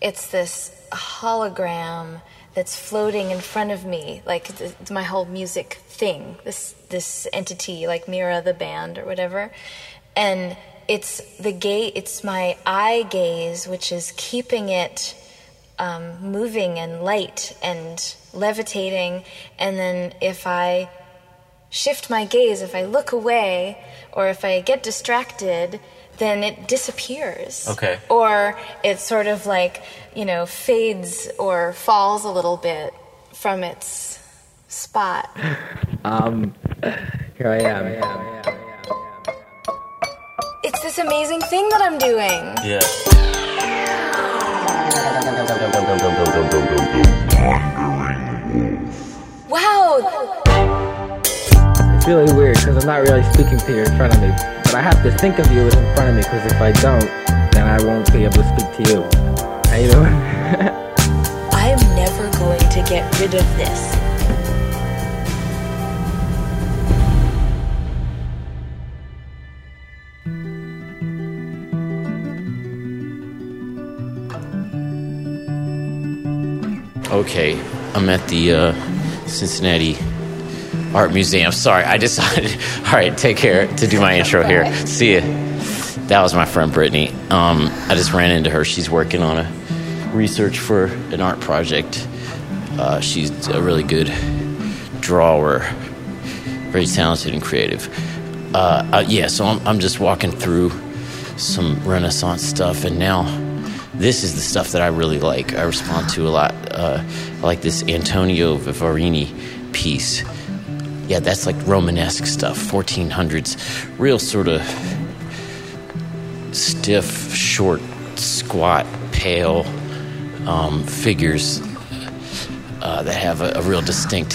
it's this hologram that's floating in front of me, like it's my whole music thing. This this entity, like Mirah the band or whatever, and it's the gate. It's my eye gaze, which is keeping it um, moving and light and levitating. And then if I shift my gaze, if I look away, or if I get distracted, then it disappears. Okay. Or it sort of like, you know, fades or falls a little bit from its spot. Um, here I am. It's this amazing thing that I'm doing. Yeah. Wow. It's really weird because I'm not really speaking to you in front of me, but I have to think of you as in front of me because if I don't, then I won't be able to speak to you. How you doing? I'm never going to get rid of this. Okay, I'm at the uh, Cincinnati Art Museum. Sorry, I decided. All right, take care to do my intro here. See ya. That was my friend Brittany. Um, I just ran into her. She's working on a research for an art project. Uh, she's a really good drawer, very talented and creative. Uh, uh, yeah, so I'm, I'm just walking through some Renaissance stuff, and now this is the stuff that I really like. I respond to a lot. Uh, I like this Antonio Vivarini piece. Yeah, that's like Romanesque stuff, 1400s, real sort of stiff, short, squat, pale um, figures uh, that have a, a, real distinct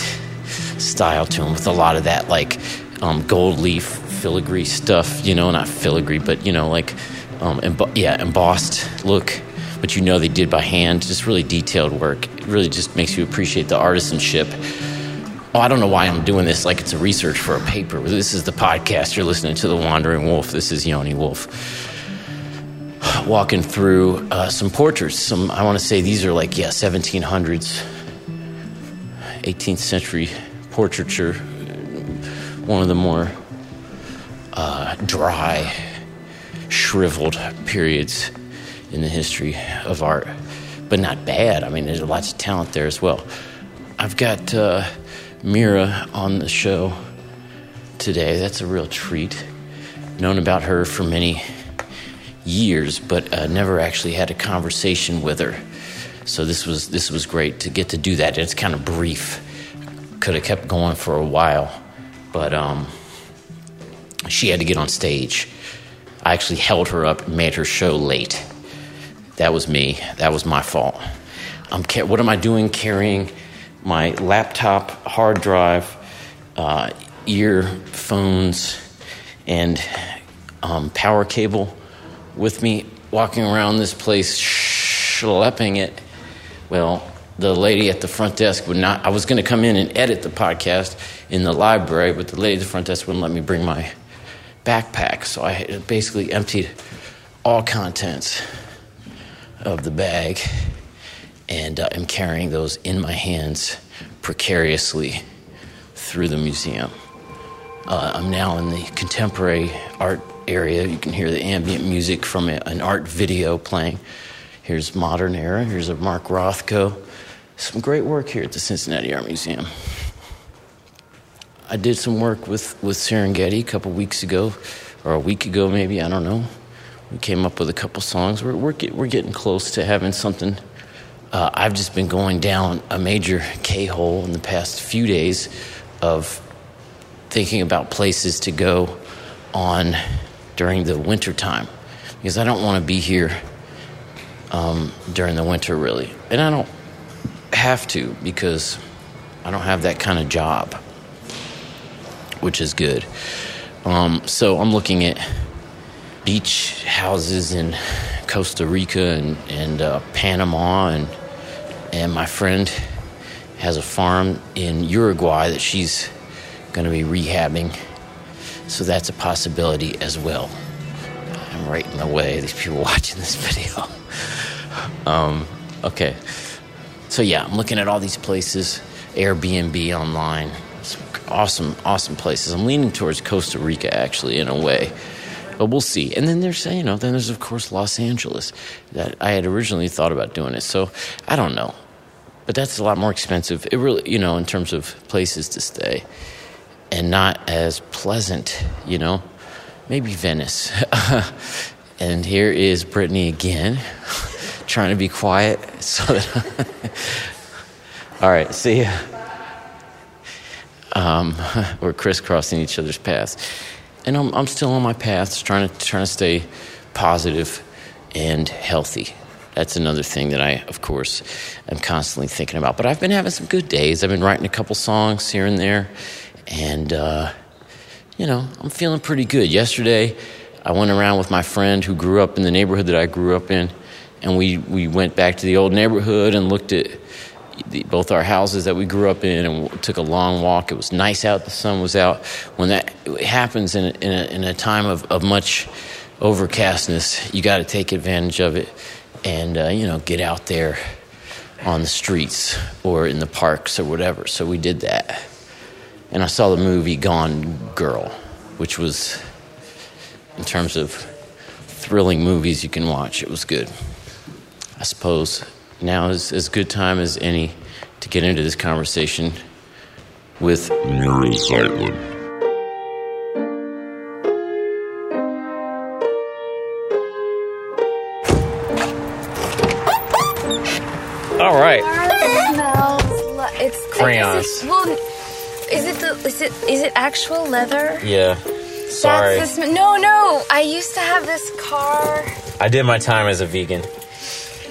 style to them, with a lot of that like um, gold leaf filigree stuff. You know, not filigree, but you know, like um, emb- yeah, embossed look. But you know they did by hand, just really detailed work. It really just makes you appreciate the artisanship. Oh, I don't know why I'm doing this like it's a research for a paper. This is the podcast. You're listening to The Wandering Wolf. This is Yoni Wolf walking through uh, some portraits. Some I want to say these are like yeah, 1700s, 18th century portraiture. One of the more uh, dry, shriveled periods in the history of art, but not bad. I mean, there's lots of talent there as well. I've got uh, Mirah on the show today. That's a real treat. Known about her for many years, but uh, never actually had a conversation with her. So this was this was great to get to do that. It's kind of brief. Could have kept going for a while, but um, she had to get on stage. I actually held her up and made her show late. That was me. That was my fault. I'm what am I doing? Carrying my laptop, hard drive, uh, earphones, and um, power cable with me walking around this place schlepping it. Well, the lady at the front desk would not. I was going to come in and edit the podcast in the library, but the lady at the front desk wouldn't let me bring my backpack. So I basically emptied all contents of the bag and uh, am carrying those in my hands precariously through the museum. Uh, I'm now in the contemporary art area. You can hear the ambient music from a, an art video playing. Here's Modern Era. Here's a Mark Rothko. Some great work here at the Cincinnati Art Museum. I did some work with, with Serengeti a couple weeks ago, or a week ago maybe, I don't know. We came up with a couple songs. We're, we're, get, we're getting close to having something. Uh, I've just been going down a major K hole in the past few days of thinking about places to go on during the winter time because I don't want to be here um, during the winter, really. And I don't have to because I don't have that kind of job, which is good. Um, so I'm looking at beach houses in Costa Rica and, and uh, Panama, and, and my friend has a farm in Uruguay that she's going to be rehabbing. So that's a possibility as well. I'm right in the way, these people watching this video. Um, Okay. So yeah, I'm looking at all these places, Airbnb online. Some awesome, awesome places. I'm leaning towards Costa Rica actually in a way. But we'll see. And then there's you know, then there's of course Los Angeles that I had originally thought about doing it. So I don't know. But that's a lot more expensive. It really you know, in terms of places to stay. And not as pleasant, you know. Maybe Venice. and here is Brittany again, trying to be quiet so that All right, see ya. Um, we're crisscrossing each other's paths, and I'm, I'm still on my path, trying to trying to stay positive and healthy. That's another thing that I, of course, am constantly thinking about. But I've been having some good days. I've been writing a couple songs here and there, and uh, you know, I'm feeling pretty good. Yesterday, I went around with my friend who grew up in the neighborhood that I grew up in, and we we went back to the old neighborhood and looked at the, both our houses that we grew up in and took a long walk. It was nice out, the sun was out. When that happens in a, in a, in a time of, of much overcastness, you got to take advantage of it and, uh, you know, get out there on the streets or in the parks or whatever. So we did that. And I saw the movie Gone Girl, which was, in terms of thrilling movies you can watch, it was good. I suppose now is as good time as any to get into this conversation with Mirah Zeitlyn. All right. smells li- it's Crayons. Is it, well, is it the is it is it actual leather? Yeah. Sorry. That's the sm- no, no. I used to have this car. I did my time as a vegan.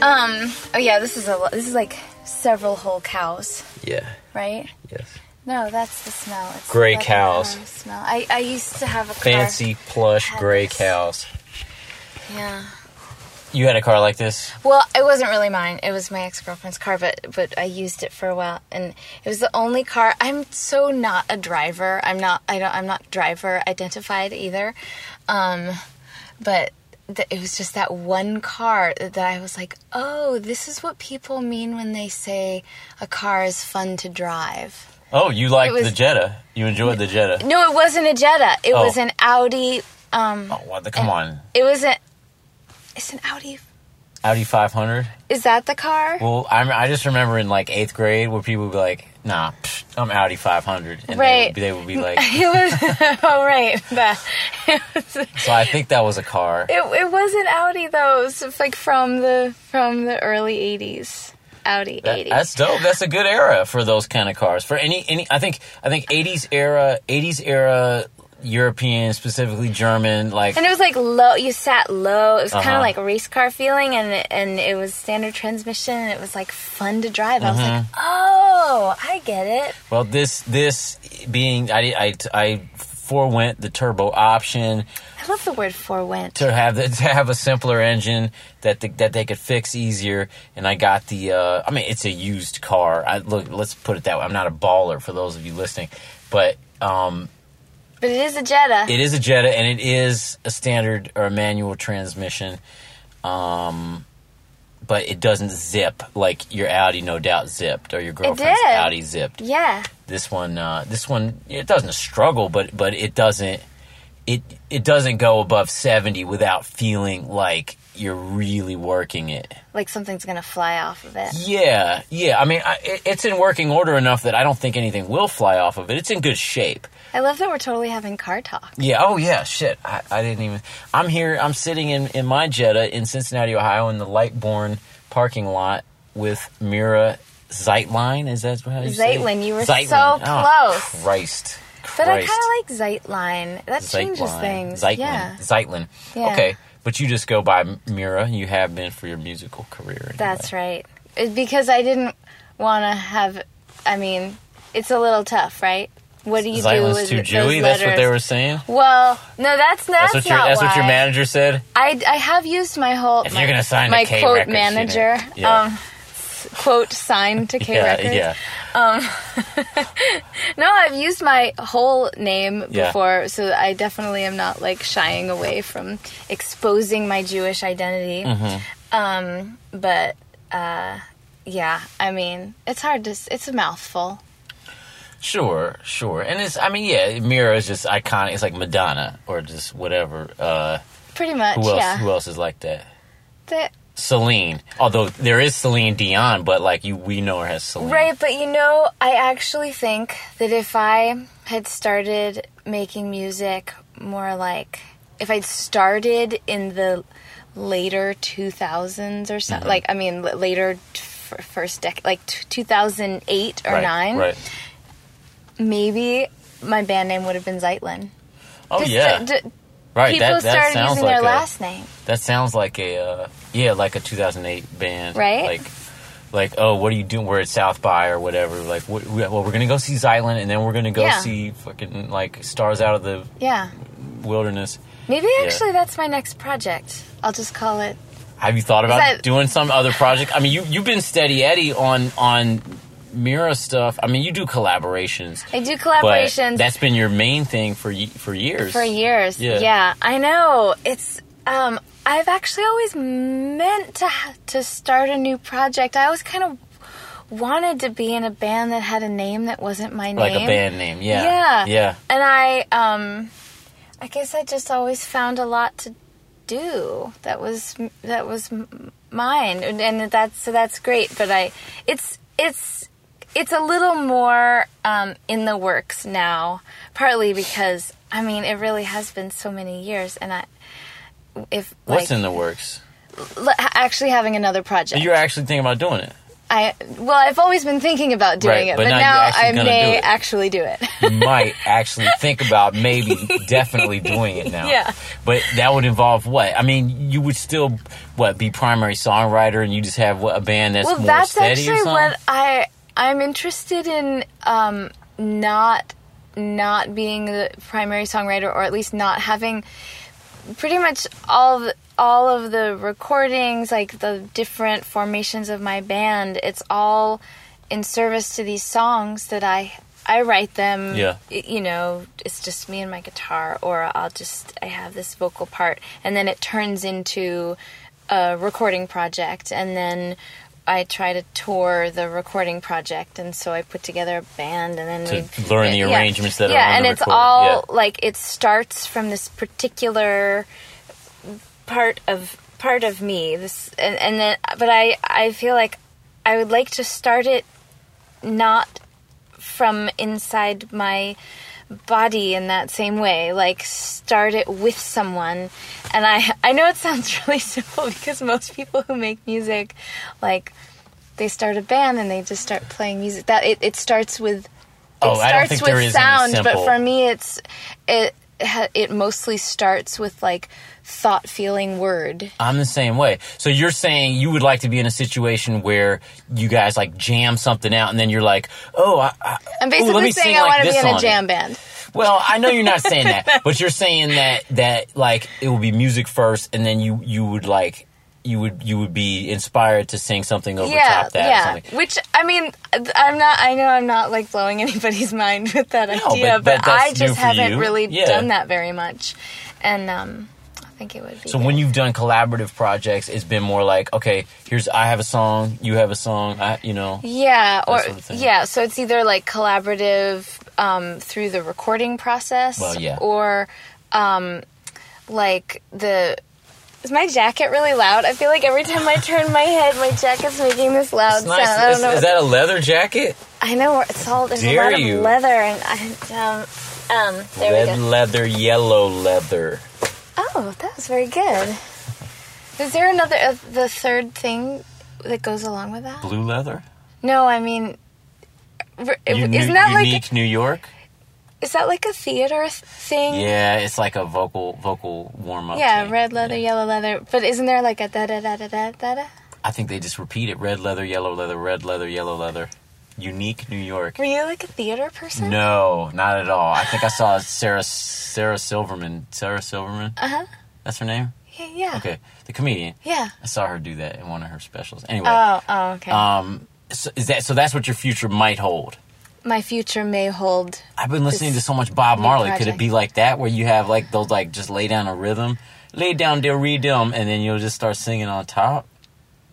Um. Oh yeah. This is a lo- this is like several whole cows, Yeah. right? Yes. No, that's the smell. It's Gray cows. Smell. I I used to have a car. Fancy plush Had gray this. cows. Yeah. You had a car like this? Well, it wasn't really mine. It was my ex girlfriend's car, but but I used it for a while, and it was the only car. I'm so not a driver. I'm not. I don't. I'm not driver identified either. Um, but it was just that one car that I was like, oh, this is what people mean when they say a car is fun to drive. Oh, you liked was- the Jetta. You enjoyed the Jetta. No, it wasn't a Jetta. It Oh. was an Audi. Um, Oh, what the, come on. it was a. It's an Audi. Audi 500? Is that the car? Well, I, I just remember in like eighth grade where people would be like, nah, psh, I'm Audi 500. And Right. they, would, be- they would be like, It was. oh right, that. Was, so I think that was a car. It, it wasn't Audi though. It was like from the from the early '80s. Audi That- '80s. that's dope. That's a good era for those kind of cars. For any any, I think I think 80s era 80s era European, specifically German, like and it was like low. You sat low. It was kind Uh-huh. of like a race car feeling, and it, and it was standard transmission. And it was like fun to drive. I was like, Mm-hmm. oh, I get it. Well, this this being I I I forewent the turbo option I love the word forewent. to have the, to have a simpler engine that the, that they could fix easier, and I got the. Uh, I mean, it's a used car. I look. Let's put it that way. I'm not a baller for those of you listening, but um, But it is a Jetta. it is a Jetta, and it is a standard or a manual transmission. Um, but it doesn't zip like your Audi, no doubt zipped, or your girlfriend's. Audi zipped. yeah. this one uh, this one it doesn't struggle but but it doesn't it it doesn't go above 70 without feeling like you're really working it Like something's gonna fly off of it. yeah yeah i mean I, it, it's in working order enough that i don't think anything will fly off of it it's in good shape I love that we're totally having car talk. yeah oh yeah shit i, I didn't even i'm here i'm sitting in, in my jetta in cincinnati ohio in the lightborn parking lot with mirah Zeitline, is that how you say it? Zeitlyn, you were Zeitlyn. so Oh, close. Christ. But I kind of like Zeitline. That changes Zeitlyn. things. Zeitlyn. Yeah. Zeitlyn. Yeah. Okay, but you just go by Mirah. You have been for your musical career. Anyway. That's right. Because I didn't want to have. I mean, it's a little tough, right? What do you do Zeitlyn's with too Jewy. That's what they were saying. Well, no, that's that's, That's what your not that's what your manager said. I, I have used my whole. If my, you're gonna sign my quote Records, you know. manager. Yeah. Um, quote signed to K yeah, Records. yeah. No, I've used my whole name Yeah. before, so I definitely am not like shying away from exposing my Jewish identity. Mm-hmm. Um, but uh, yeah, I mean, it's hard to. It's a mouthful. Sure, sure. And it's, I mean, yeah, Mirah is just iconic. It's like Madonna or just whatever. Uh, Pretty much. who else? yeah. Who else is like that? The- Celine. Although there is Celine Dion, but like you, we know her as Celine. Right, but you know, I actually think that if I had started making music more like if I'd started in the later 2000s or Mm-hmm. something, like I mean later f- first decade, like t- 2008 or right, 9, Right. maybe my band name would have been Zeitlyn. Oh yeah. d- d- right. people that, that started sounds using like their a, last name. That sounds like a uh, yeah, like a 2008 band, Right? Like, like oh, what are you doing? We're at South by or whatever. Like, what, we- well, we're gonna go see Zeitlyn, and then we're gonna go Yeah. see fucking like stars out of the Yeah. wilderness. Maybe actually that's my next project. I'll just call it Have you thought about that- doing some other project? I mean, you you've been steady Eddie on on Mirah stuff. I mean, you do collaborations. I do collaborations. that's been your main thing for for years. for years. Yeah. Yeah. I know. It's um I've actually always meant to to start a new project. I always kind of wanted to be in a band that had a name that wasn't my name. like a band name. Yeah. Yeah. Yeah. And I um I guess I just always found a lot to do that was that was mine and, and that's so that's great but I it's it's it's a little more um, in the works now partly because I mean it really has been so many years and I if What's like in the works? actually having another project You're actually thinking about doing it. I well I've always been thinking about doing Right, it but but, now now, I may do actually do it you might actually think about maybe definitely doing it now. Yeah. But that would involve what? I mean, you would still what be primary songwriter and you just have what a band that's well more that's steady or actually something. what i i'm interested in um not not being the primary songwriter or at least not having pretty much all the, all of the recordings like the different formations of my band it's all in service to these songs that i i write them Yeah. you know it's just me and my guitar or i'll just i have this vocal part and then it turns into a recording project and then I try to tour the recording project, and so I put together a band, and then To we learn the yeah. arrangements that are yeah, and it's recording, all yeah. like it starts from this particular part of part of me. This and, and then, but I I feel like I would like to start it not from inside my body in that same way like start it with someone. And i i know it sounds really simple because most people who make music like they start a band and they just start playing music. That it, it starts with it Oh, I don't starts think with there is sound but for me it's it it mostly starts with like thought feeling word I'm the same way. So you're saying you would like to be in a situation where you guys like jam something out, and then you're like, "Oh, I, I, i'm ooh, basically let me saying sing i like want to be in a it." jam band Well, I know you're not saying that, but you're saying that that like it will be music first, and then you you would like you would you would be inspired to sing something over yeah, top that. Or yeah. Which I mean, I'm not. I know I'm not like blowing anybody's mind with that No, idea, but- but but, I just haven't you. really Yeah. done that very much, and um, think it would be. So good. when you've done collaborative projects, it's been more like, okay, here's I have a song, you have a song, I you know. yeah, or sort of yeah, so it's either like collaborative um, through the recording process, Well, yeah. or um, like the. Is my jacket really loud? I feel like every time I turn my head, my jacket's making this loud nice. sound. I don't Is, know. is that a leather jacket? I know it's all there's Dare a lot you. of leather and I, um, um, there we Red go. leather, yellow leather. Oh, that was very good. Is there another uh, the third thing that goes along with that? Blue leather? No, I mean, r- isn't that like unique New York? is that like a theater th- thing? Yeah, it's like a vocal vocal warm up. Yeah, red leather, yellow leather. But isn't there like a da da da da da da? I think they just repeat it: red leather, yellow leather, red leather, yellow leather. Unique New York. Were you like a theater person? No, not at all. I think I saw Sarah Sarah Silverman. Sarah Silverman. Uh huh. That's her name. Yeah. Yeah. Okay, the comedian. Yeah. I saw her do that in one of her specials. Anyway, Oh. Oh. Okay. um, so is that so? That's what your future might hold. My future may hold. I've been listening to so much Bob Marley. Could it be like that, where you have like those like just lay down a rhythm, lay down the rhythm, and then you'll just start singing on top?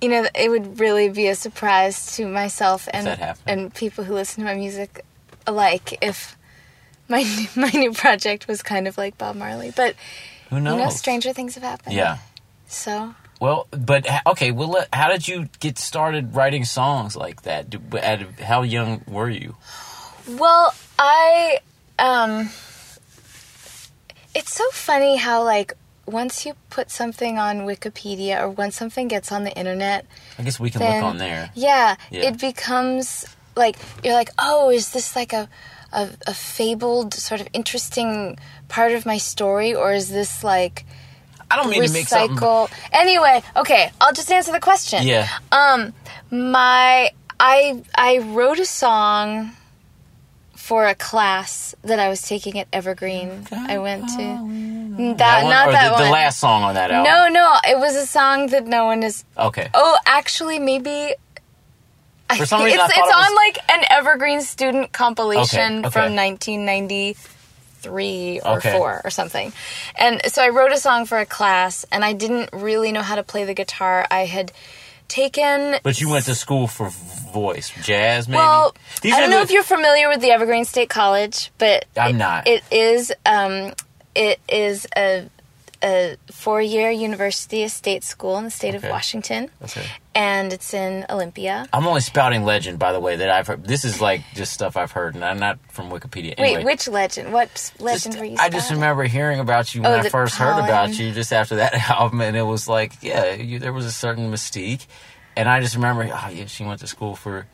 You know, it would really be a surprise to myself and and people who listen to my music alike if my my new project was kind of like Bob Marley. But Who knows? you know, stranger things have happened. Yeah. So Well, but okay. Well, how did you get started writing songs like that? At how young were you? Well, I um it's so funny how like once you put something on Wikipedia or once something gets on the internet, I guess we can then look on there. Yeah, Yeah. it becomes like you're like, "Oh, is this like a a, a fabled sort of interesting part of my story or is this like I don't mean to make something. recycle?" Anyway, okay, I'll just answer the question. Yeah. Um, my I I wrote a song for a class that I was taking at Evergreen. I went to that, That one, not or that the, one. the last song on that album. no, no, it was a song that no one is. Okay. Oh, actually, maybe. For some reason, it's, it's it was- on like an Evergreen student compilation Okay, okay. from 1993 or Okay. four or something. And so I wrote a song for a class, and I didn't really know how to play the guitar. I had taken But you went to school for voice, jazz, maybe. well, These I don't know the- if you're familiar with the Evergreen State College, but I'm it- not. It is um, it is a a four year university, a state school in the state Okay. of Washington, Okay. and it's in Olympia. I'm only spouting legend, by the way, that I've heard. This is like just stuff I've heard, and I'm not from Wikipedia. Anyway, Wait, which legend? What just- legend were you? I just remember hearing about you when Oh, I first heard about you, just after that album, and it was like, yeah, you, there was a certain mystique, and I just remember, oh yeah, she went to school for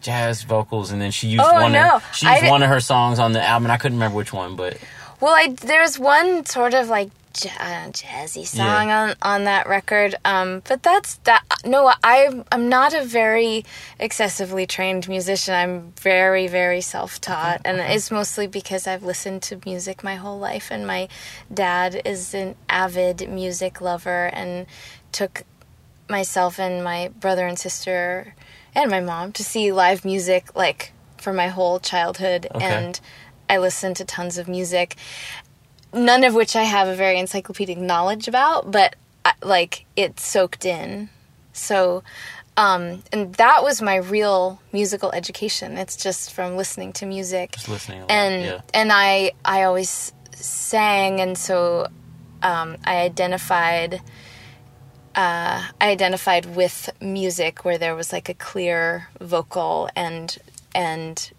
jazz vocals, and then she used Oh, one. no. Of, she used one of her songs on the album, and I couldn't remember which one, but Well, I there's one sort of like ja- uh, jazzy song Yeah. on on that record, um, but that's that. No, I I'm not a very excessively trained musician. I'm very very self taught, and it's mostly because I've listened to music my whole life, and my dad is an avid music lover and took myself and my brother and sister and my mom to see live music like for my whole childhood Okay. and I listened to tons of music none of which I have a very encyclopedic knowledge about but I, like it soaked in so um and that was my real musical education it's just from listening to music just listening. and yeah. and I I always sang, and so um, I identified. Uh, I identified with music where there was like a clear vocal and and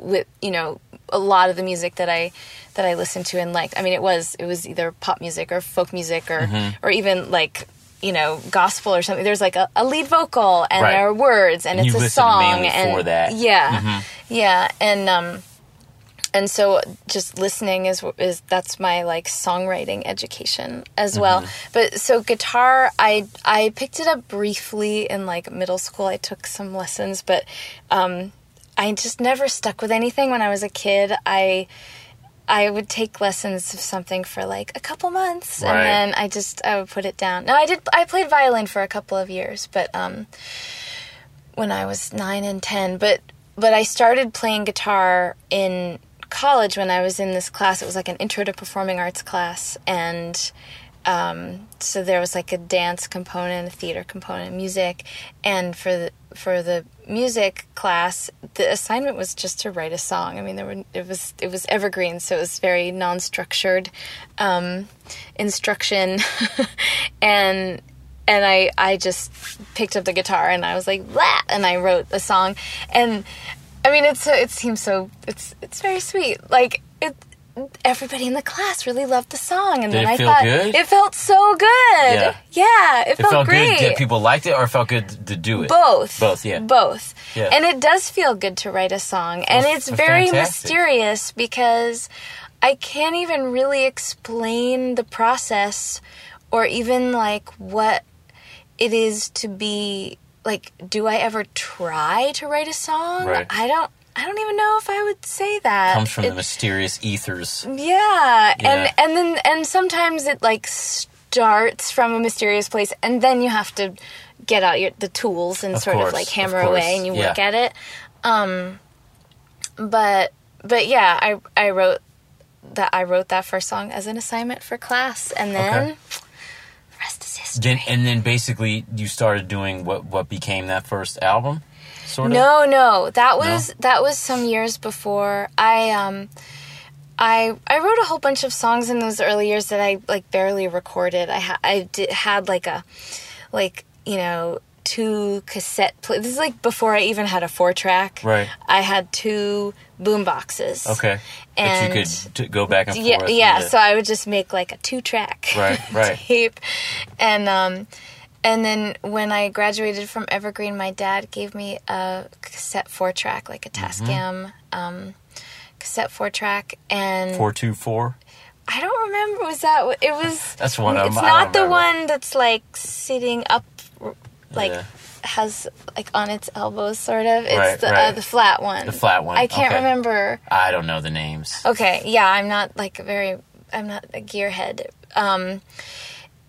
with you know a lot of the music that I that I listened to and liked. I mean, it was it was either pop music or folk music or Mm-hmm. or even like you know gospel or something. There's like a, a lead vocal and Right. there are words and, And it's a song and for that. yeah Mm-hmm. yeah and um and so just listening is is that's my like songwriting education as well Mm-hmm. but so guitar i i picked it up briefly in like middle school i took some lessons but um i just never stuck with anything when i was a kid i I would take lessons of something for like a couple months, Right. and then I just I would put it down. No, I did. I played violin for a couple of years, but um, when I was nine and ten. But but I started playing guitar in college when I was in this class. It was like an intro to performing arts class, and um, so there was like a dance component, a theater component, music, and for the for the music class, the assignment was just to write a song. I mean, there were it was it was evergreen, so it was very non-structured um, instruction, and and I I just picked up the guitar and I was like blah, and I wrote a song, and I mean it's so, it seems so it's it's very sweet like it. Everybody in the class really loved the song, and Did then I thought good? it felt so good. Yeah. yeah it, It felt, felt great. good that people liked it, or it felt good to do it. Both. Both, yeah. Both. Yeah. And it does feel good to write a song. And Well, it's very fantastic. mysterious because I can't even really explain the process or even like what it is to be like do I ever try to write a song? Right. I don't I don't even know if I would say that. Comes from It- the mysterious ethers. yeah, Yeah. and and then and sometimes it like starts from a mysterious place, and then you have to get out your the tools and Of sort course, of like hammer course, away, and you work yeah. at it. Um, but but yeah, I I wrote that I wrote that first song as an assignment for class, and then Okay. the rest is history. then and then basically you started doing what what became that first album, sort of. No, no, that was that was some years before. I um, I I wrote a whole bunch of songs in those early years that I like barely recorded. I ha- I did, had like a like you know two cassette. Play- this is like before I even had a four track. Right. I had two boom boxes. Okay. And that you could t- go back and yeah, forth. yeah. So I would just make like a two track Right, right. tape, and um, and then when I graduated from Evergreen, my dad gave me a cassette four track, like a Mm-hmm. Tascam um, cassette four track, and four two four. I don't remember. Was that it was? That's one of It's them. I not the remember. one that's like sitting up, like. Yeah. Has like on its elbows, sort of. It's Right, the Uh, the flat one. The flat one, I can't okay. remember. I don't know the names. Okay, yeah, I'm not like a very I'm not a gearhead. Um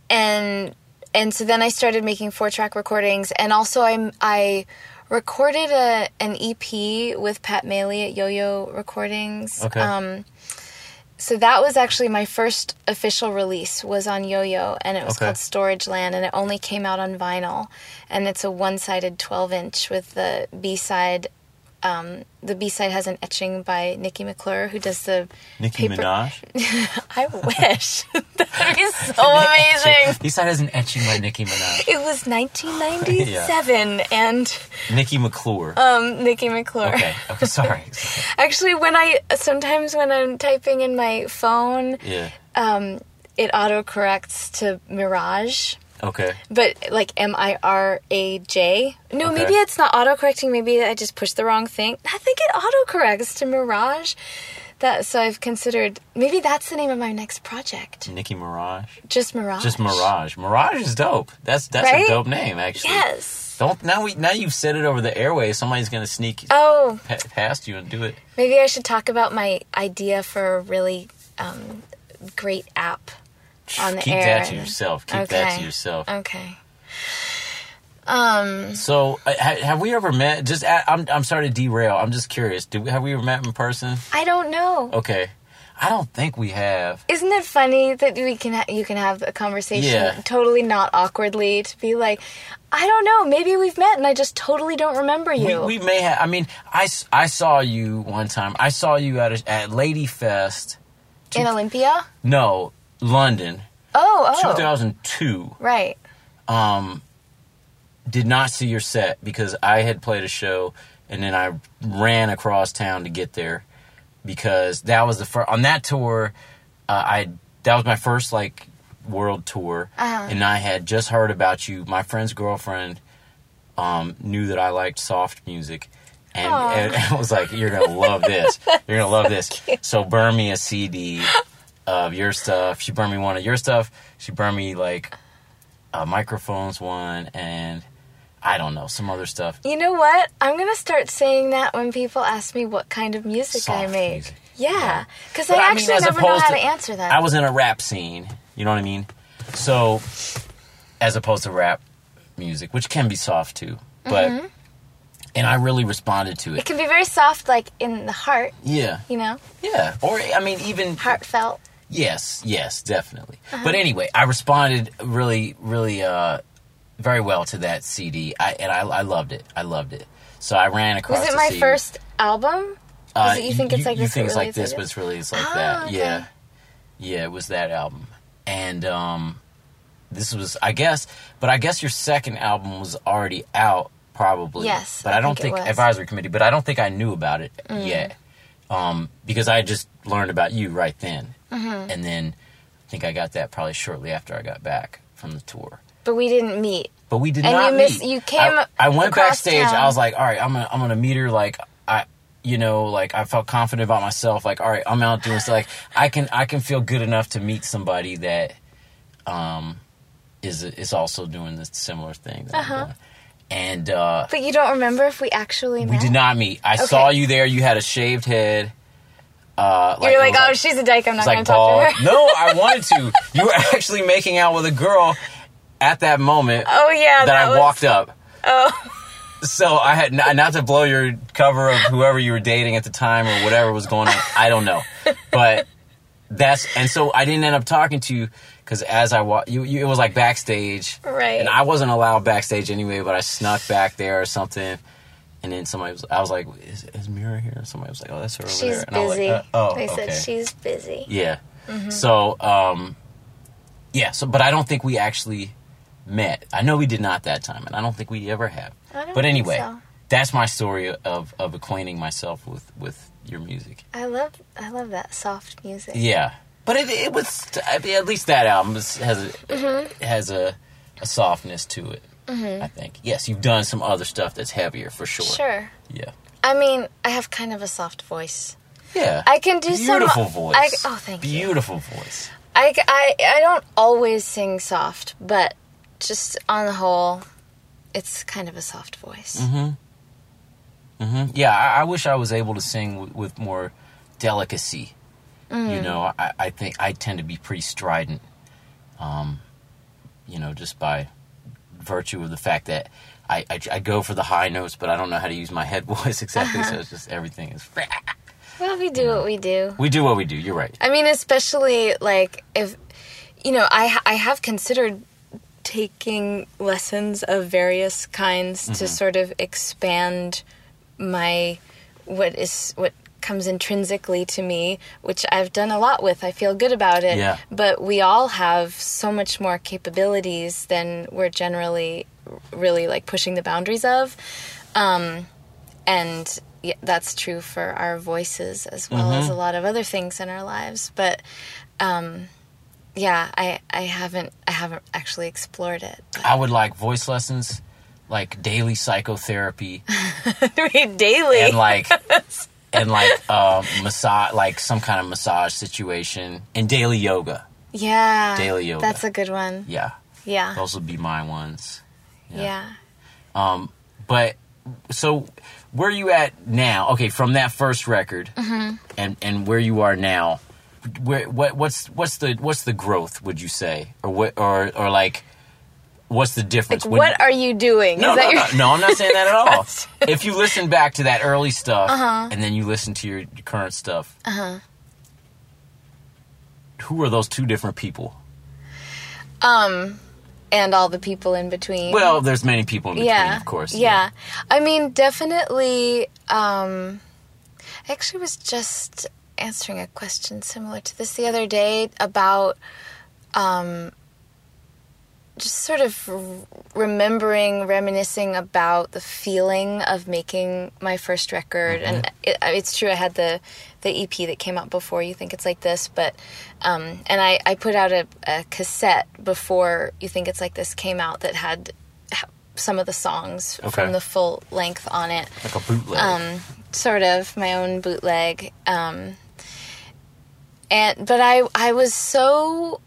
and and so then I started making four track recordings and also I'm I recorded a an EP with Pat Maley at Yo Yo Recordings. Okay. Um so that was actually my first official release was on Yo-Yo and it was Okay. called Storage Land and it only came out on vinyl and it's a one-sided 12 inch with the B-side um, the B-side has an etching by Nikki McClure who does the Nicki paper- Minaj. I wish that'd be so amazing He said has an etching by Nicki Minaj. it was 1997 and Nikki McClure. um, Nikki McClure okay. Okay. Sorry. actually when I sometimes when I'm typing in my phone yeah. um, it autocorrects to Mirage Okay. but like M I R A J. No, Okay. maybe it's not autocorrecting. Maybe I just pushed the wrong thing. I think it autocorrects to Mirage. That so I've considered maybe that's the name of my next project. Nicki Mirage. Just Mirage. Just Mirage. Mirage is dope. That's that's Right? a dope name actually. Yes. Don't now we now you've said it over the airways. Somebody's gonna sneak Oh, pa- past you and do it. maybe I should talk about my idea for a really um, great app on the Keep air. that to yourself. Keep that to yourself. Okay. Um. So, uh, ha- have we ever met? Just, uh, I'm, I'm sorry to derail. I'm just curious. Did we, have we ever met in person? I don't know. Okay, I don't think we have. Isn't it funny that we can ha- you can have a conversation Yeah. totally not awkwardly to be like, I don't know, maybe we've met and I just totally don't remember you. We, we may have. I mean, I, I saw you one time. I saw you at a, at Lady Fest. in Olympia? No, London, Oh, oh, 2002. right. Um, did not see your set because I had played a show and then I ran across town to get there because that was the first on that tour. Uh, I that was my first like world tour, Uh-huh. and I had just heard about you. My friend's girlfriend um, knew that I liked soft music. And, and I was like, "You're gonna love this. You're gonna love this." So burn me a CD of your stuff. She burned me one of your stuff. She burned me like a microphones one, and I don't know some other stuff. You know what? I'm gonna start saying that when people ask me what kind of music I Soft make. music. Yeah, because But I I actually as never know how to- to answer that. I was in a rap scene. You know what I mean? So, as opposed to rap music, which can be soft too, but Mm-hmm. and I really responded to it it. can be very soft, like in the heart, Yeah, you know, yeah. Or I mean, even heartfelt. Yes, yes, definitely. Uh-huh. But anyway, I responded really, really, uh, very well to that CD, I, and I, I loved it. I loved it. So I ran across. It. Was it my see- first album? Uh, Was it- you think it's like you this, think but it's really like this, like but it's really it's like Ah, that. okay. Yeah, yeah. It was that album, and um, this was, I guess, but I guess your second album was already out, probably. Yes, but I I, don't think think. Mm. advisory committee. But I don't think I knew about it yet, um, because I just learned about you right then, Mm-hmm. and then I think I got that probably shortly after I got back from the tour. But we didn't meet. But we did And not you meet. you came I, I went backstage. town. I was like, all right, I'm gonna I'm gonna meet her. Like I, you know, like I felt confident about myself. Like all right, I'm out doing stuff. Like I can I can feel good enough to meet somebody that, um, is is also doing this similar thing that Uh-huh. And uh, But you don't remember if we actually met we met? did not meet. I Okay. saw you there. You had a shaved head. Uh, You're like, oh, she's a dyke. I'm not going like to talk to her. No, I wanted to. You were actually making out with a girl at that moment Oh yeah, that, I was- walked up. Oh, So I had not, not to blow your cover of whoever you were dating at the time or whatever was going on. I don't know, but that's and so I didn't end up talking to you because as I wa- you, you it was like backstage, Right. And I wasn't allowed backstage anyway, but I snuck back there or something. And then somebody was, I was like, "Is, is Mirah here?" And somebody was like, "Oh, that's her over there." She's And I was like, busy. "Uh, oh, they said okay." she's busy. Yeah. Mm-hmm. So, um, yeah. So, but I don't think we actually met. I know we did not that time, and I don't think we ever have. I don't but anyway, so. that's my story of of acquainting myself with with your music. I love I love that soft music. Yeah, but it it was I mean, at least that album has a, Mm-hmm. has a a softness to it. I think. Yes, you've done some other stuff that's heavier for sure. Sure. Yeah. I mean, I have kind of a soft voice. Yeah. I can do some- beautiful voice. I- oh, thank you. Beautiful voice. I, I, I don't always sing soft, but just on the whole, it's kind of a soft voice. Mm-hmm. Mm-hmm. Yeah, I, I wish I was able to sing with, with more delicacy. Mm. You know, I, I think I tend to be pretty strident. Um, you know, just by virtue of the fact that I, I, I go for the high notes, but I don't know how to use my head voice exactly. Uh-huh. So it's just everything is. Well, we do what we do. We do what we do. You're right. I mean, especially like if, you know, I, I have considered taking lessons of various kinds to sort of expand my what is what comes intrinsically to me which I've done a lot with. I feel good about it. Yeah. but we all have so much more capabilities than we're generally really like pushing the boundaries of. Um, and yeah, that's true for our voices as well as a lot of other things in our lives. But um, yeah I, I haven't I haven't actually explored it I would like voice lessons, like daily psychotherapy, daily? And like and like um, massage, like some kind of massage situation, and daily yoga. yeah Daily yoga. that's a good one Yeah, yeah those would be my ones. yeah Um, but so where are you at now? Okay, from that first record, Mm-hmm. and and where you are now, where what what's what's the what's the growth? Would you say, or what or or like what's the difference? like Would- what are you doing no, is no, no, no, I'm not saying that at all. if you listen back to that early stuff and then you listen to your, your current stuff, uh-huh. who are those two different people? um and all the people in between Well, there's many people in between, yeah of course. yeah i mean definitely um i actually was just answering a question similar to this the other day about um just sort of remembering reminiscing about the feeling of making my first record and it, it's true i had the the ep that came out before you think it's like this but um and i i put out a, a cassette before you think it's like this came out that had some of the songs Okay. from the full length on it Like a bootleg. um, sort of my own bootleg. Um, and but I I was so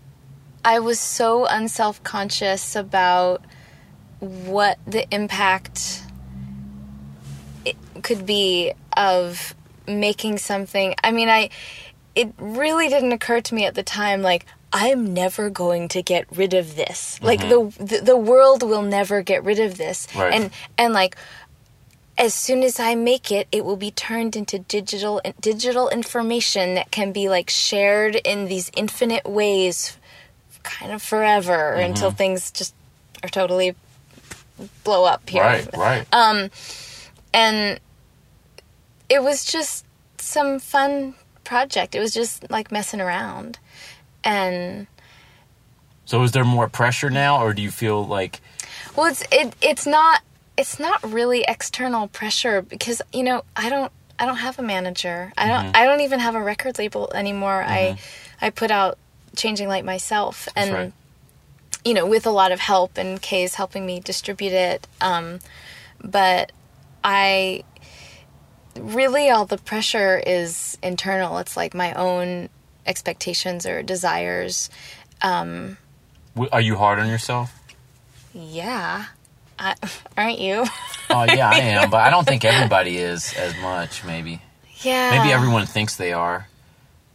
I was so unself conscious about what the impact it could be of making something. I mean, I it really didn't occur to me at the time like I'm never going to get rid of this. Like mm-hmm. the, the the world will never get rid of this. Right. And and like as soon as I make it, it will be turned into digital digital information that can be like shared in these infinite ways, kind of forever mm-hmm. until things just are totally blow up here. right, right. Um, and it was just some fun project. It was just like messing around, and so is there more pressure now, or do you feel like Well, it's it it's not it's not really external pressure because you know I don't I don't have a manager. I don't mm-hmm. I don't even have a record label anymore. I mm-hmm. I put out Changing Light myself and right. you know with a lot of help and K's helping me distribute it. Um, but I really all the pressure is internal. It's like my own expectations or desires. w- are you hard on yourself? Yeah. I, aren't you? Oh yeah, I am, but I don't think everybody is as much. Maybe, yeah. maybe everyone thinks they are,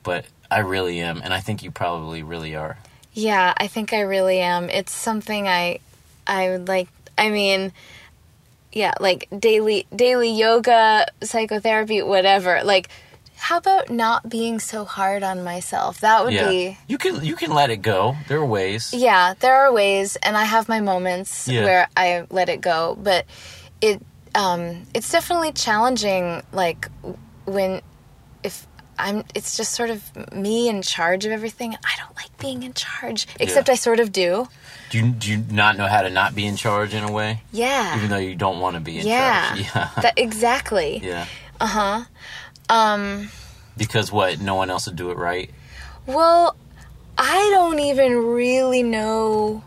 but I really am, and I think you probably really are. Yeah, I think I really am. It's something I I would like I mean yeah, like daily daily yoga, psychotherapy, whatever. Like how about not being so hard on myself? That would yeah. be You can you can let it go. There are ways. yeah, there are ways, and I have my moments Yeah. where I let it go, but it um, it's definitely challenging. Like when if I'm, it's just sort of me in charge of everything. I don't like being in charge, except I sort of do. Do you do you not know how to not be in charge in a way? Yeah, Even though you don't want to be in yeah, charge. Yeah. That, exactly. yeah. Uh huh. Um. Because what? No one else would do it right. Well, I don't even really know.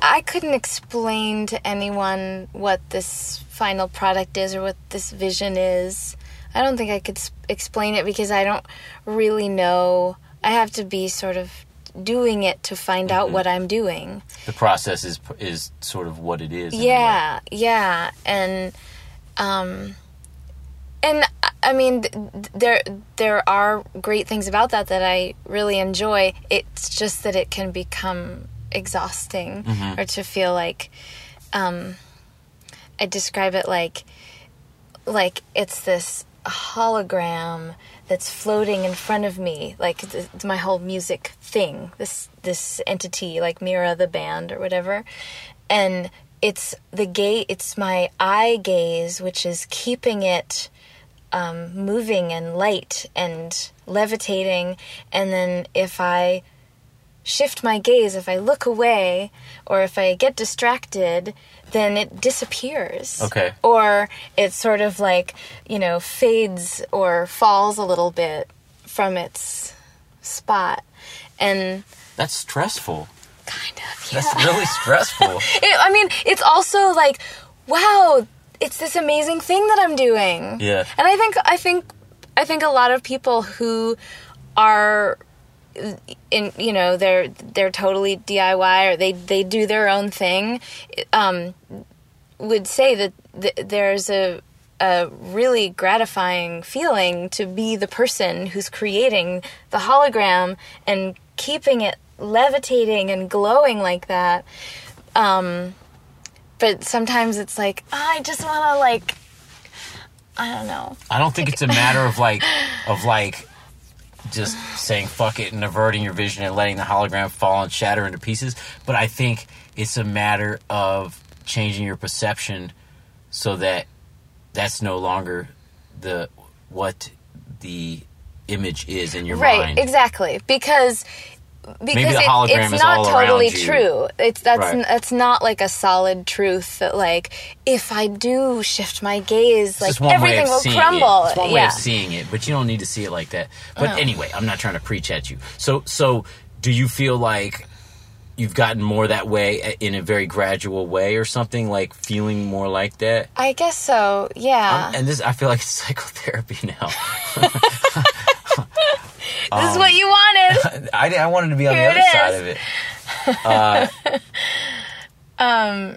I couldn't explain to anyone what this final product is or what this vision is. I don't think I could explain it because I don't really know. I have to be sort of doing it to find out what I'm doing. The process is is sort of what it is. Yeah, yeah, and um, and I- mean, th- th- there there are great things about that that I really enjoy. It's just that it can become exhausting, or to feel like, um, I describe it like, like it's this hologram that's floating in front of me like my whole music thing this this entity like Mirah the band or whatever. And it's the gate it's my eye gaze which is keeping it um, moving and light and levitating. And then if i shift my gaze if i look away or if i get distracted then it disappears Okay. or it sort of like you know fades or falls a little bit from its spot and That's stressful. kind of yeah. That's really stressful. It- i mean it's also like wow it's this amazing thing that i'm doing Yeah. and i think i think i think a lot of people who are in you know they're they're totally DIY or they they do their own thing um would say that th- there's a a really gratifying feeling to be the person who's creating the hologram and keeping it levitating and glowing like that. Um but sometimes it's like "Ah, I just want to like I don't know. I don't think it's a matter of like of like just saying fuck it and averting your vision and letting the hologram fall and shatter into pieces, but I think it's a matter of changing your perception so that that's no longer the what the image is in your right mind. exactly because because it- it's not all totally true it's that's Right. n- that's not like a solid truth that like if i do shift my gaze It's like way everything will crumble It. It's one way yeah of seeing it, but you don't need to see it like that. But Oh. anyway, I'm not trying to preach at you. So, so do you feel like you've gotten more that way in a very gradual way, or something like feeling more like that? i guess so yeah Um, and this, I feel like it's psychotherapy now. this is um, what you wanted. I, I wanted to be on Here the other side of it. Uh, um,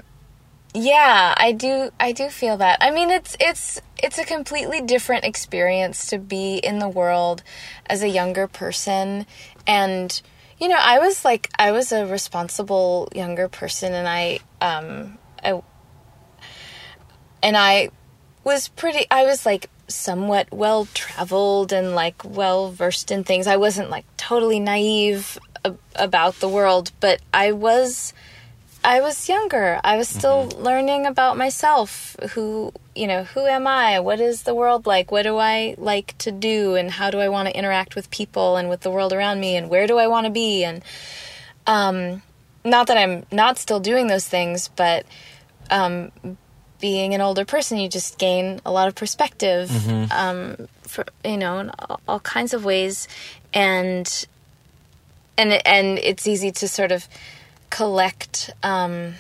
yeah i do i do feel that. I mean it's it's it's a completely different experience to be in the world as a younger person. And you know i was like i was a responsible younger person and i um i and i was pretty i was like somewhat well traveled and like well versed in things i wasn't like totally naive ab- about the world but i was I was younger. I was still learning about myself. Who, you know, who am I? What is the world like? What do I like to do? And how do I want to interact with people and with the world around me? And where do I want to be? And, um, not that I'm not still doing those things, but, um, being an older person, you just gain a lot of perspective, um, for, you know, in all, all kinds of ways. And, and, and it's easy to sort of, collect um,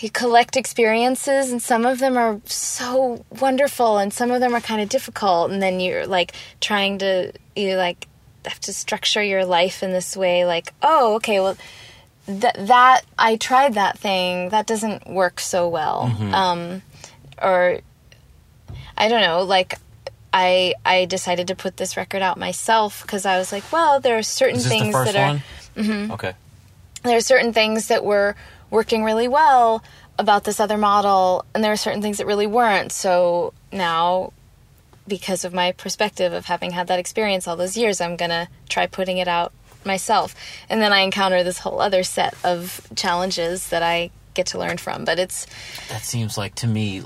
you collect experiences and some of them are so wonderful and some of them are kind of difficult and then you're like trying to you like have to structure your life in this way like oh okay well that that I tried that thing that doesn't work so well um or I don't know like I I decided to put this record out myself because I was like well there are certain things the first that are? Mm-hmm. Okay. there are certain things that were working really well about this other model and there are certain things that really weren't so now because of my perspective of having had that experience all those years, I'm going to try putting it out myself. And then I encounter this whole other set of challenges that I get to learn from. But it's That seems like to me,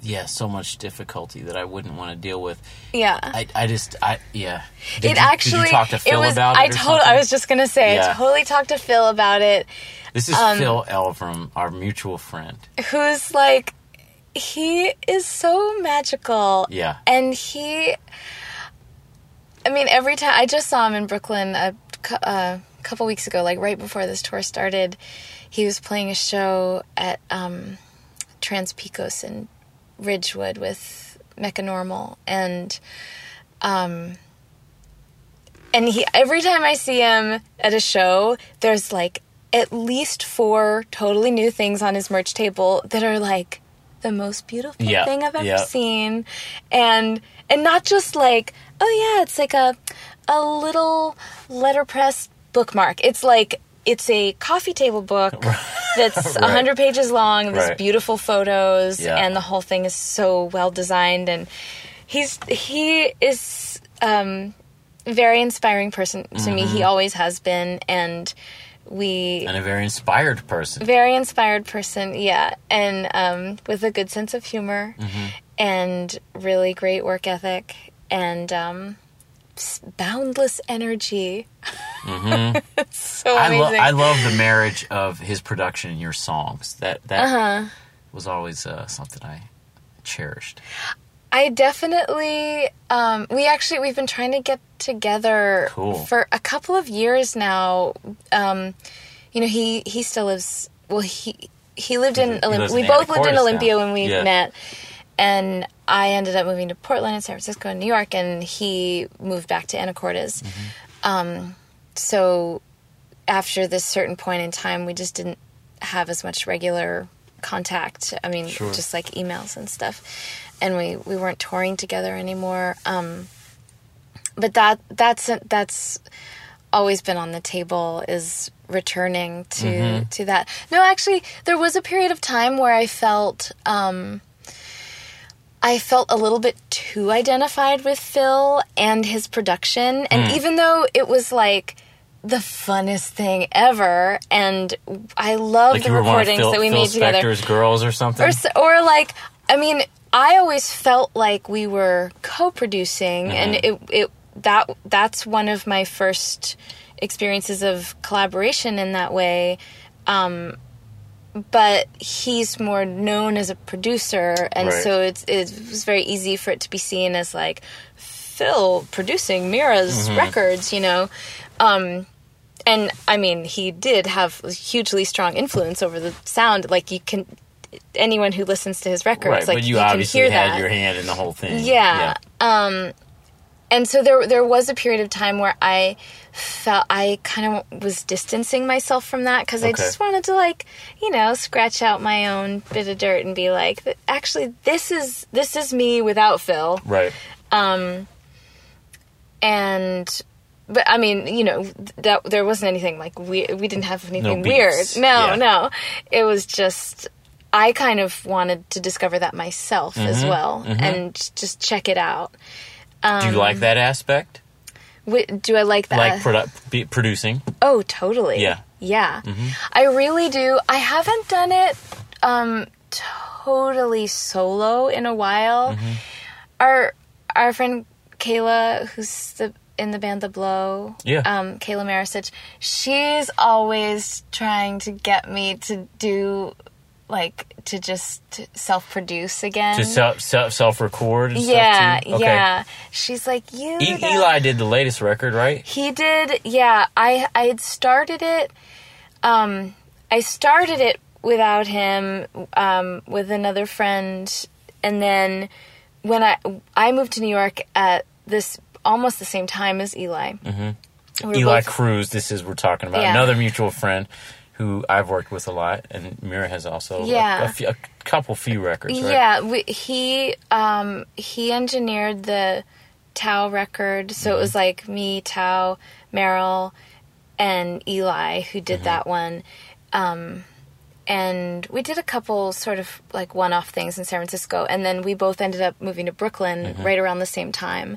yeah, so much difficulty that I wouldn't want to deal with. yeah. I, I just, I yeah. Did it you, actually did you talk to Phil it was about I it or told I was just gonna say Yeah. I totally talked to Phil about it. This is um, Phil Elverum, our mutual friend. Who's like he is so magical. Yeah. And he I mean every time I just saw him in Brooklyn a cou- uh, couple weeks ago like right before this tour started. He was playing a show at um Trans Pecos in Ridgewood with Mechanormal and um and he every time I see him at a show, there's like at least four totally new things on his merch table that are like the most beautiful Yeah, thing I've ever yeah. seen. And and not just like, oh yeah, it's like a a little letterpress bookmark. It's like it's a coffee table book that's a Right. 100 pages long, there's Right. beautiful photos Yeah. and the whole thing is so well designed and he's he is um very inspiring person to me. Mm-hmm. He always has been, and we And a very inspired person. very inspired person. Yeah, and um, with a good sense of humor Mm-hmm. and really great work ethic and um, boundless energy. it's so Mm-hmm. I, lo- I love the marriage of his production and your songs. That that Uh-huh. was always uh, something I cherished. I definitely. Um, we actually we've been trying to get together Cool. for a couple of years now. Um, you know, he he still lives. Well, he he lived in. Olymp- we in both lived in Anacortes now. Olympia when we Yeah. met, and I ended up moving to Portland and San Francisco and New York, and he moved back to Anacortes. Mm-hmm. Um, so after this certain point in time, we just didn't have as much regular contact. I mean, Sure. just like emails and stuff, and we we weren't touring together anymore. Um, but that that's that's always been on the table is returning to Mm-hmm. to that. No, actually, there was a period of time where I felt. Um, I felt a little bit too identified with Phil and his production. Mm. And even though it was like the funnest thing ever, and I love Like the you were one of recordings Phil, that we Phil made together. Spector's girls or something. Or, or like, I mean, I always felt like we were co-producing, and Mm-hmm. it it that that's one of my first experiences of collaboration in that way. Um, but he's more known as a producer, and Right. so it's it was very easy for it to be seen as like Phil producing Mirah's Mm-hmm. records, you know. Um, and I mean, he did have a hugely strong influence over the sound. Like you can, anyone who listens to his records, right, like but you, can obviously hear had that. your hand in the whole thing. Yeah. Um, and so there there was a period of time where I felt I kind of was distancing myself from that because I just wanted to like you know scratch out my own bit of dirt and be like actually this is this is me without Phil Right. um and but I mean, you know, that there wasn't anything like we we didn't have anything beefs. weird. No, Yeah. no. It was just I kind of wanted to discover that myself Mm-hmm. as well and just check it out. Do you like that aspect? Do I like that? Like produ- be, producing? oh, totally. Yeah. Yeah. I really do. I haven't done it um totally solo in a while. Mm-hmm. Our our friend Khaela who's the in the band The Blow, Yeah. um, Khaela Maricich, she's always trying to get me to do like to just self produce again. To self self self record yeah? Okay. yeah. She's like you. E- Eli did the latest record, right? he did, yeah. I I had started it. Um, I started it without him, um, with another friend, and then when I I moved to New York at this almost the same time as Eli. Mm-hmm. We Eli both- Crews, this is we're talking about Yeah. another mutual friend who I've worked with a lot, and Mirah has also a- Yeah. a, few, a couple few records, right? Yeah, we, he um, he engineered the Thao record, so it Mm-hmm. was like me, Thao, Merrill, and Eli who Mm-hmm. did that one. Um, and we did a couple sort of like one-off things in San Francisco, and then we both ended up moving to Brooklyn right around the same time.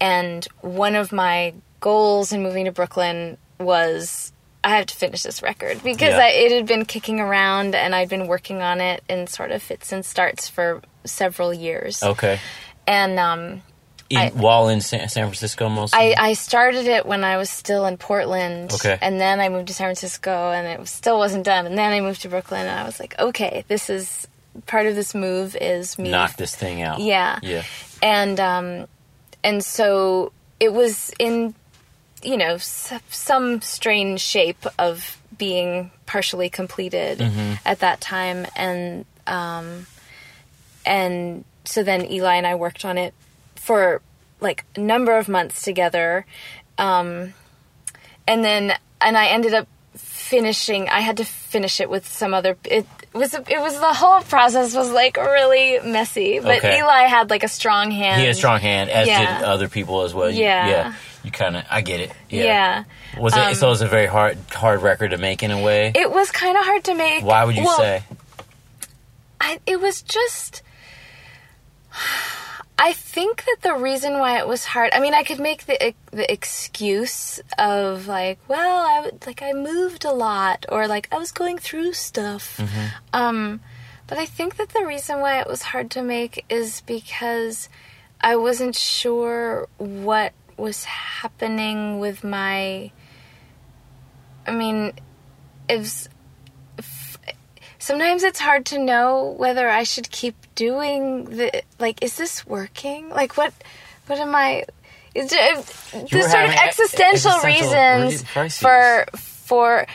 And one of my goals in moving to Brooklyn was I have to finish this record because Yeah. I, it had been kicking around, and I'd been working on it in sort of fits and starts for several years. Okay. And um, In, I- while in San, San Francisco, mostly. I, I started it when I was still in Portland. Okay. And then I moved to San Francisco and it still wasn't done. And then I moved to Brooklyn and I was like, okay, this is part of this move is me. knock this thing out. Yeah. Yeah. And, um, and so it was in, you know, s- some strange shape of being partially completed Mm-hmm. at that time. And, um, and so then Eli and I worked on it for like a number of months together. Um, and then, and I ended up finishing, I had to finish it with some other, it was, it was the whole process was like really messy, but Okay. Eli had like a strong hand. He had a strong hand, as Yeah. did other people as well. Yeah. yeah. You kind of, I get it. Yeah. Yeah. Was it? so it was a very hard, hard record to make in a way. It was kind of hard to make. Why would you Well, say? I, it was just. I think that the reason why it was hard. I mean, I could make the the excuse of like, well, I would- like I moved a lot, or like I was going through stuff. Um, but I think that the reason why it was hard to make is because I wasn't sure what was happening with my. I mean, it's sometimes it's hard to know whether I should keep doing the like is this working? Like what what am I is there, there's sort of existential, existential reasons crises. for for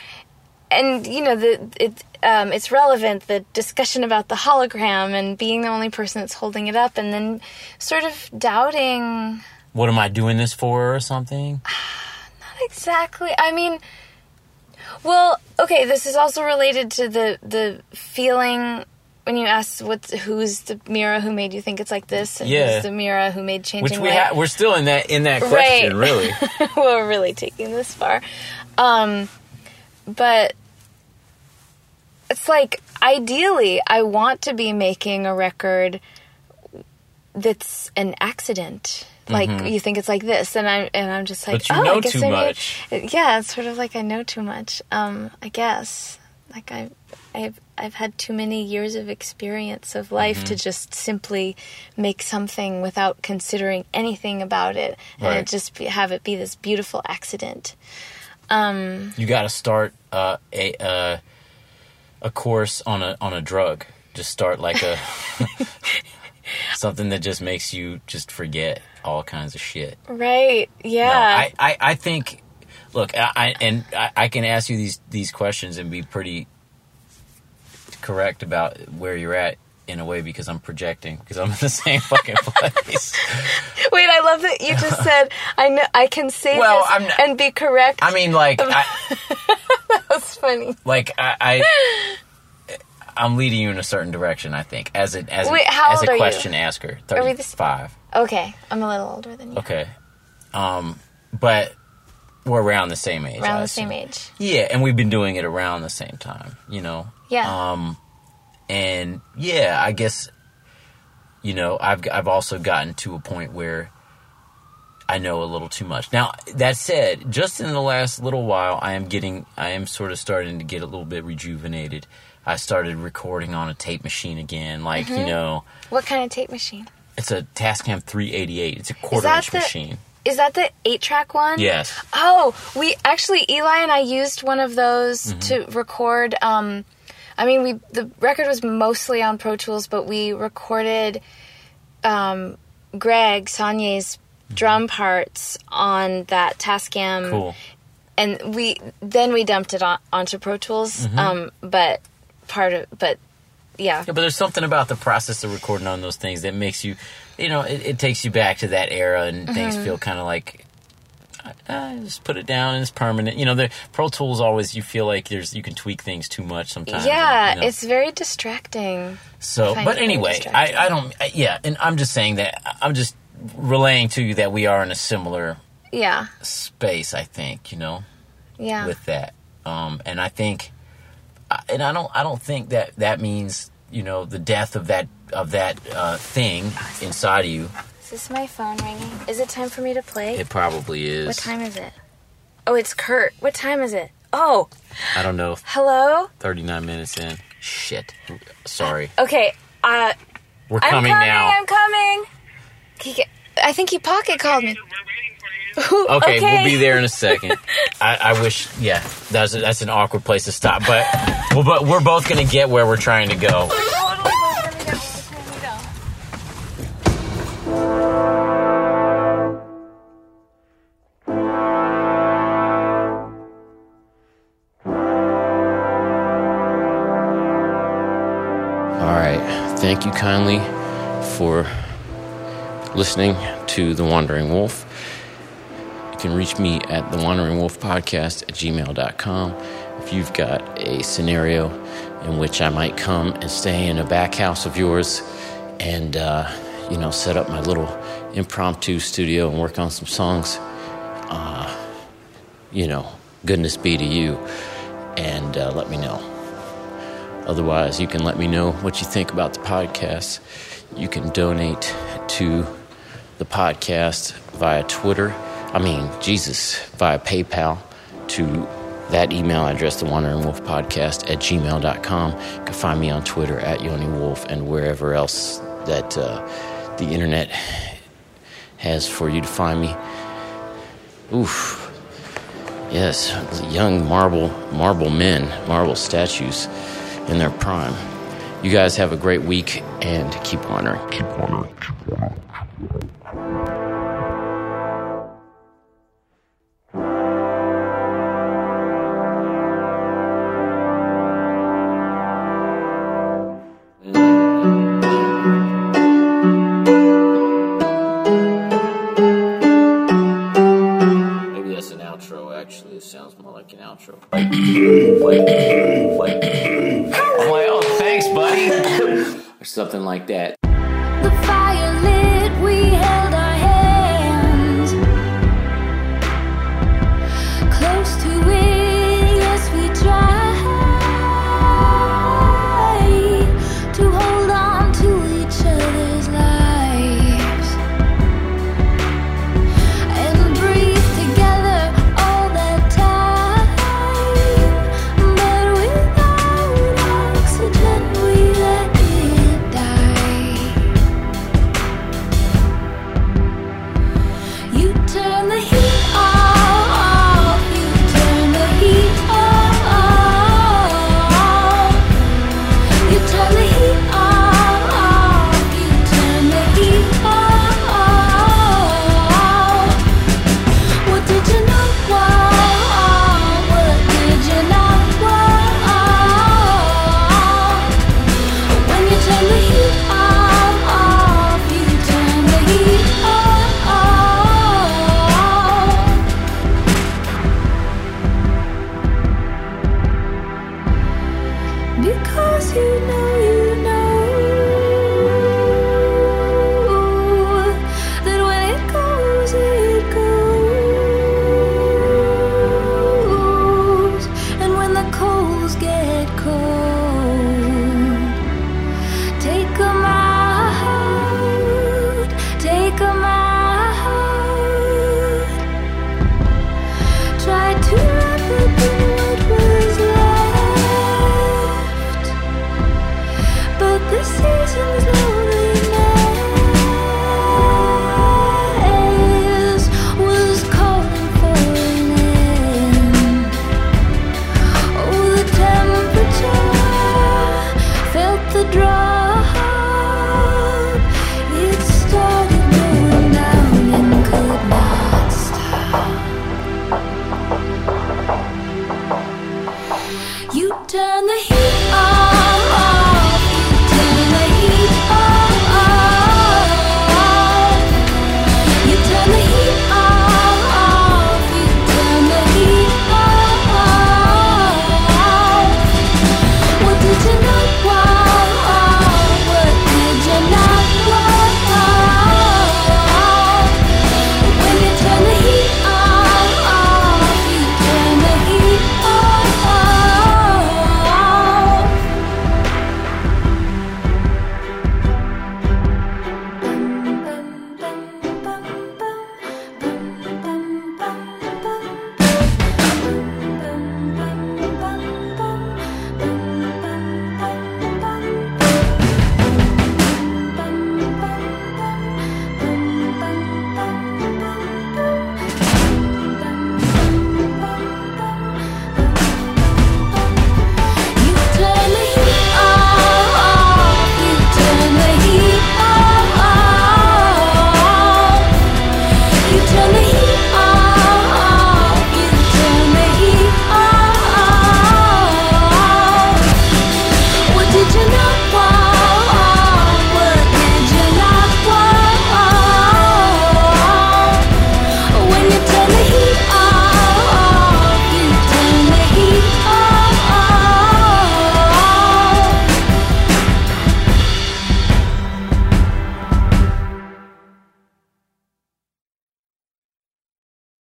and you know the it um, it's relevant the discussion about the hologram and being the only person that's holding it up and then sort of doubting What am I doing this for, or something? Not exactly. I mean, well, okay. This is also related to the the feeling when you ask what's who's the Mirah who made you think it's like this, and Yeah. who's the Mirah who made changing Which we light. ha- we're still in that in that Right. question, really. We're really taking this far, um, but it's like ideally, I want to be making a record that's an accident. Like you think it's like this, and I'm and I'm just like, Mm-hmm. Oh, I guess too I need- much. yeah, it's sort of like I know too much. Um, I guess like I, I've I've had too many years of experience of life Mm-hmm. to just simply make something without considering anything about it, and Right. it just be, have it be this beautiful accident. Um, You got to start uh, a uh, a course on a on a drug. Just start like a something that just makes you just forget all kinds of shit. Right? Yeah. No, I, I, I think. Look, I, I and I, I can ask you these these questions and be pretty correct about where you're at in a way because I'm projecting because I'm in the same fucking place. Wait, I love that you just said I know I can say Well, this I'm not- and be correct. I mean, like, I, was funny. like I, I, I'm leading you in a certain direction. I think as a as, Wait, a, as a are you? question asker, Are we thirty the- five. Okay, I'm a little older than you. Okay, um, but we're around the same age. Around the same age. Yeah, and we've been doing it around the same time. You know. Yeah. Um, and yeah, I guess you know I've I've also gotten to a point where I know a little too much. Now that said, just in the last little while, I am getting I am sort of starting to get a little bit rejuvenated. I started recording on a tape machine again, like Mm-hmm. you know, What kind of tape machine? it's a Tascam 388. It's a quarter inch the- machine. Is that the eight track one? Yes. Oh, we actually Eli and I used one of those Mm-hmm. to record. Um, I mean, we the record was mostly on Pro Tools, but we recorded um, Greg Saunier's drum parts on that Tascam, Cool. and we then we dumped it on, onto Pro Tools. Um, but part of but yeah, Yeah, but there's something about the process of recording on those things that makes you, you know, it, it takes you back to that era and things Mm-hmm. feel kind of like, uh, just put it down and it's permanent. You know, the Pro Tools always you feel like there's you can tweak things too much sometimes. yeah, and, you know. it's very distracting. so. But anyway, I. I don't. I, yeah, and I'm just saying that I'm just relaying to you that we are in a similar Yeah, space. I think you know yeah. with that. Um, and I think and I don't I don't think that that means you know the death of that of that uh, thing inside of you. Is this my phone ringing? Is it time for me to play? It probably is. What time is it? Oh, it's Kurt. What time is it? Oh, I don't know. hello? 39 minutes in. Shit. Sorry. Okay, uh, We're coming, I'm coming, coming, now. I'm coming. He, I think he pocket called me. Okay, we'll be there in a second. I, I wish, yeah, that's a, that's an awkward place to stop, but well, but we're both gonna get where we're trying to go. All right. Thank you kindly for listening to The Wandering Wolf. You can reach me at the Wandering Wolf Podcast at gmail.com. If you've got a scenario in which I might come and stay in a back house of yours and, uh, you know, set up my little impromptu studio and work on some songs, uh, you know, goodness be to you. And uh, let me know. Otherwise, you can let me know what you think about the podcast. You can donate to the podcast via Twitter. I mean, Jesus, via PayPal to that email address, the Wandering Wolf Podcast at gmail.com. You can find me on Twitter at Yoni Wolf and wherever else that uh, the internet has for you to find me. Oof. Yes, young marble marble men, marble statues in their prime. You guys have a great week and keep wandering. Keep wandering. Maybe outro. I'm like, oh, thanks, buddy, or something like that.